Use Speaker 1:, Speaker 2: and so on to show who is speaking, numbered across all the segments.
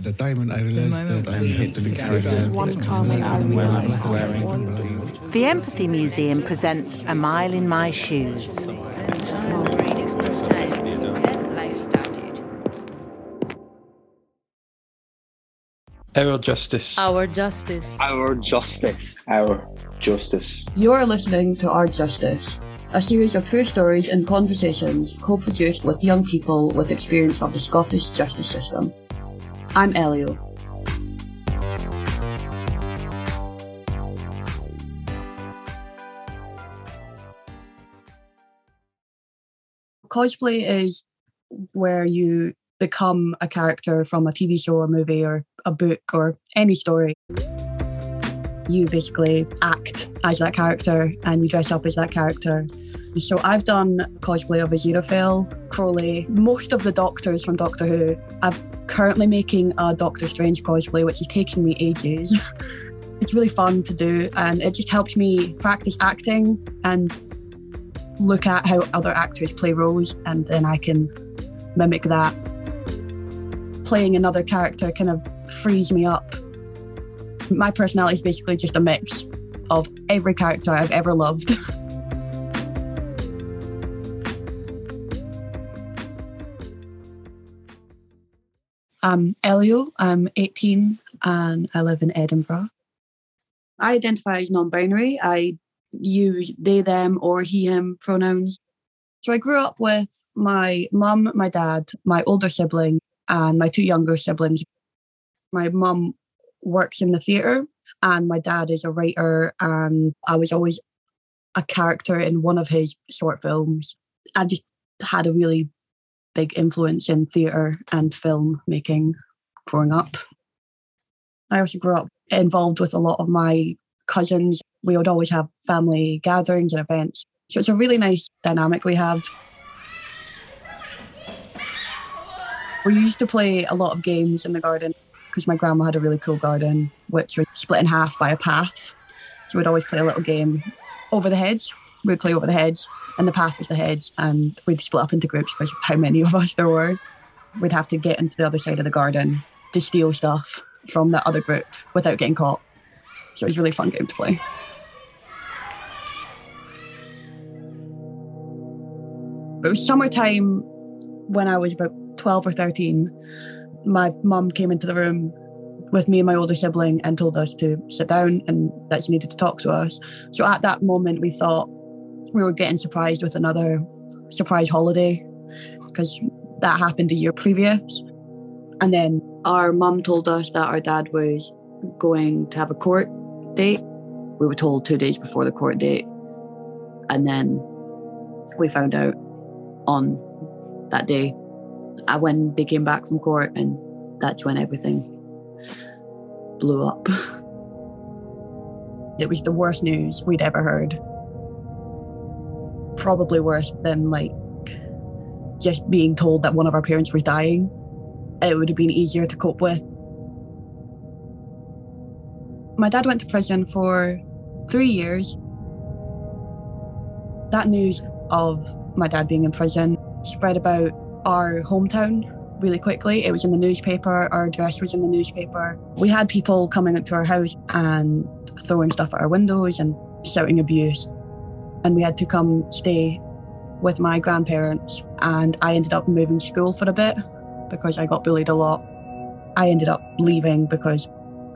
Speaker 1: The time when I realized that I hate to be
Speaker 2: This is one time when I realized I want
Speaker 3: The Empathy Museum presents A Mile in My Shoes.
Speaker 4: Six months' time, then life started.
Speaker 5: Our justice.
Speaker 6: Our justice.
Speaker 7: Our justice.
Speaker 8: Our justice.
Speaker 9: You're listening to Our Justice, a series of true stories and conversations co-produced with young people with experience of the Scottish justice system. I'm Elio. Cosplay is where you become a character from a TV show or movie or a book or any story you basically act as that character and you dress up as that character. So I've done cosplay of Aziraphale, Crowley, most of the doctors from Doctor Who. I'm currently making a Doctor Strange cosplay, which is taking me ages. it's really fun to do and it just helps me practice acting and look at how other actors play roles and then I can mimic that. Playing another character kind of frees me up my personality is basically just a mix of every character I've ever loved. I'm Elio, I'm 18 and I live in Edinburgh. I identify as non binary. I use they, them, or he, him pronouns. So I grew up with my mum, my dad, my older sibling, and my two younger siblings. My mum works in the theatre and my dad is a writer and I was always a character in one of his short films. I just had a really big influence in theatre and film making growing up. I also grew up involved with a lot of my cousins. We would always have family gatherings and events. So it's a really nice dynamic we have. We used to play a lot of games in the garden because my grandma had a really cool garden, which was split in half by a path. So we'd always play a little game over the hedge. We'd play over the hedge, and the path was the hedge, and we'd split up into groups because of how many of us there were. We'd have to get into the other side of the garden to steal stuff from that other group without getting caught. So it was a really fun game to play. It was summertime when I was about 12 or 13 my mum came into the room with me and my older sibling and told us to sit down and that she needed to talk to us. So at that moment, we thought we were getting surprised with another surprise holiday because that happened the year previous. And then our mum told us that our dad was going to have a court date. We were told two days before the court date. And then we found out on that day uh, when they came back from court, and that's when everything blew up. It was the worst news we'd ever heard. Probably worse than like just being told that one of our parents was dying. It would have been easier to cope with. My dad went to prison for three years. That news of my dad being in prison spread about our hometown really quickly. It was in the newspaper, our address was in the newspaper. We had people coming up to our house and throwing stuff at our windows and shouting abuse. And we had to come stay with my grandparents. And I ended up moving school for a bit because I got bullied a lot. I ended up leaving because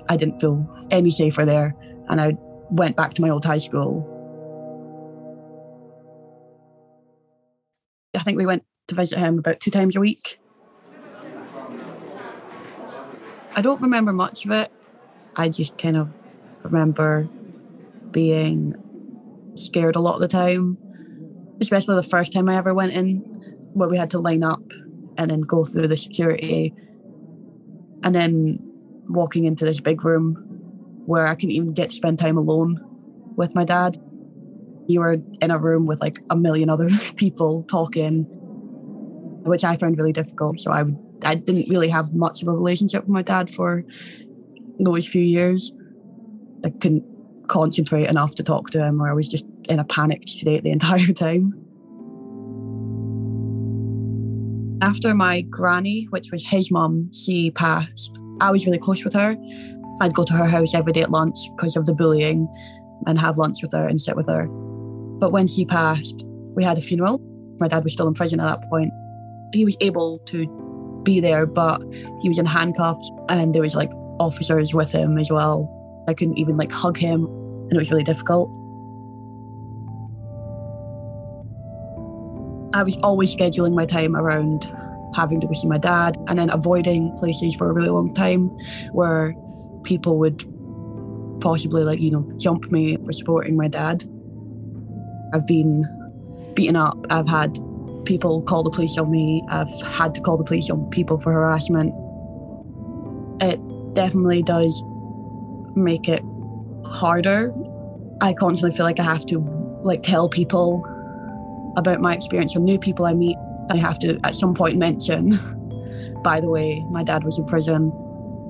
Speaker 9: I didn't feel any safer there. And I went back to my old high school. I think we went to visit him about two times a week. I don't remember much of it. I just kind of remember being scared a lot of the time, especially the first time I ever went in, where we had to line up and then go through the security, and then walking into this big room where I couldn't even get to spend time alone with my dad. You were in a room with like a million other people talking, which I found really difficult. So I would, I didn't really have much of a relationship with my dad for those few years. I couldn't concentrate enough to talk to him, or I was just in a panicked state the entire time. After my granny, which was his mum, she passed, I was really close with her. I'd go to her house every day at lunch because of the bullying and have lunch with her and sit with her. But when she passed, we had a funeral. My dad was still in prison at that point. He was able to be there, but he was in handcuffs and there was like officers with him as well. I couldn't even like hug him and it was really difficult. I was always scheduling my time around having to go see my dad and then avoiding places for a really long time where people would possibly like, you know, jump me for supporting my dad. I've been beaten up. I've had people call the police on me. I've had to call the police on people for harassment. It definitely does make it harder. I constantly feel like I have to like tell people about my experience or new people I meet. I have to at some point mention, by the way, my dad was in prison,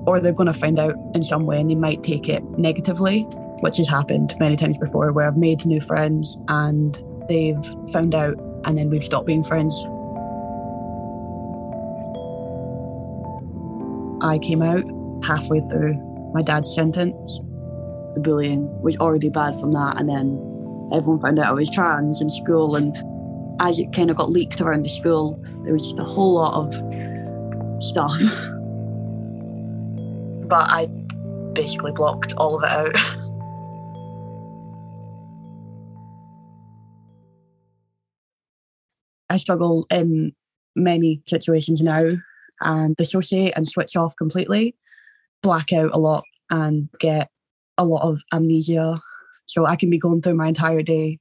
Speaker 9: or they're going to find out in some way and they might take it negatively, which has happened many times before where I've made new friends and they've found out and then we've stopped being friends. I came out halfway through my dad's sentence. The bullying was already bad from that, and then everyone found out I was trans in school, and as it kind of got leaked around the school, there was just a whole lot of stuff. but I basically blocked all of it out. I struggle in many situations now and dissociate and switch off completely, black out a lot and get a lot of amnesia. So I can be going through my entire day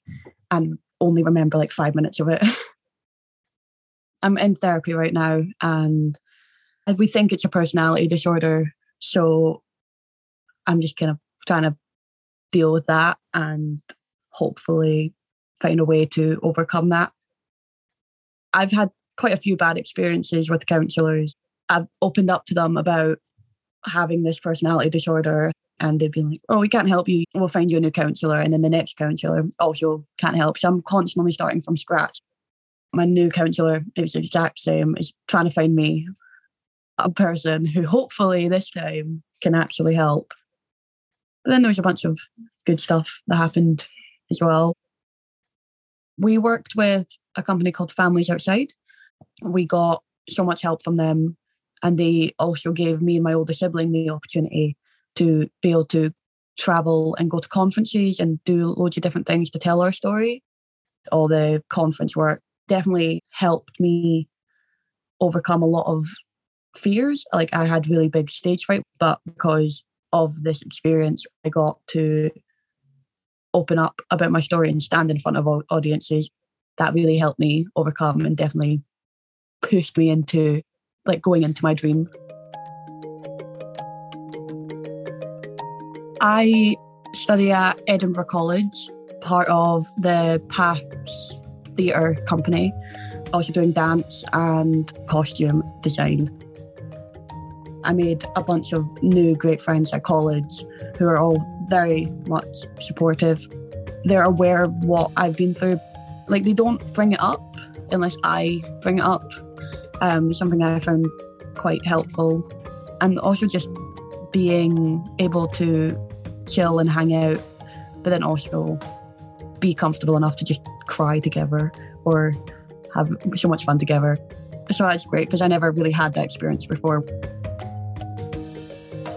Speaker 9: and only remember like five minutes of it. I'm in therapy right now and we think it's a personality disorder. So I'm just kind of trying to deal with that and hopefully find a way to overcome that. I've had quite a few bad experiences with counsellors. I've opened up to them about having this personality disorder and they'd be like, "Oh, we can't help you. We'll find you a new counselor. And then the next counsellor oh, also can't help. So I'm constantly starting from scratch. My new counsellor is the exact same. Is trying to find me a person who hopefully this time can actually help. But then there was a bunch of good stuff that happened as well. We worked with a company called Families Outside. We got so much help from them, and they also gave me and my older sibling the opportunity to be able to travel and go to conferences and do loads of different things to tell our story. All the conference work definitely helped me overcome a lot of fears. Like I had really big stage fright, but because of this experience, I got to open up about my story and stand in front of audiences. That really helped me overcome and definitely pushed me into like going into my dream I study at Edinburgh College, part of the Pax Theatre Company, also doing dance and costume design. I made a bunch of new great friends at college who are all very much supportive. They're aware of what I've been through. Like, they don't bring it up unless I bring it up. Um, something I found quite helpful. And also just being able to chill and hang out, but then also be comfortable enough to just cry together or have so much fun together. So that's great because I never really had that experience before.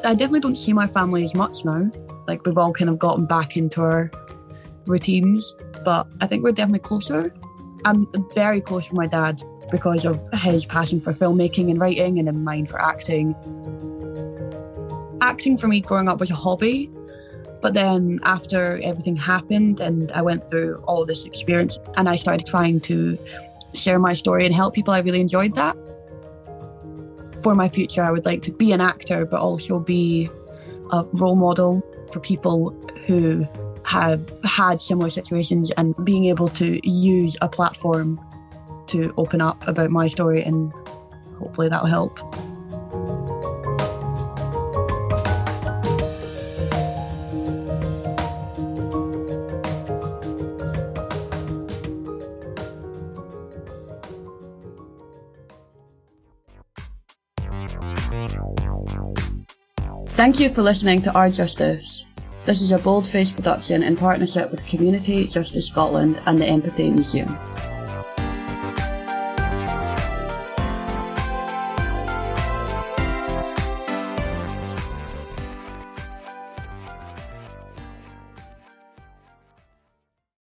Speaker 9: I definitely don't see my family as much now. Like we've all kind of gotten back into our routines, but I think we're definitely closer. I'm very close with my dad because of his passion for filmmaking and writing and in mine for acting. Acting for me growing up was a hobby but then after everything happened and I went through all this experience and I started trying to share my story and help people, I really enjoyed that. For my future, I would like to be an actor, but also be a role model for people who have had similar situations and being able to use a platform to open up about my story and hopefully that'll help. Thank you for listening to Our Justice. This is a boldface production in partnership with Community Justice Scotland and the Empathy Museum.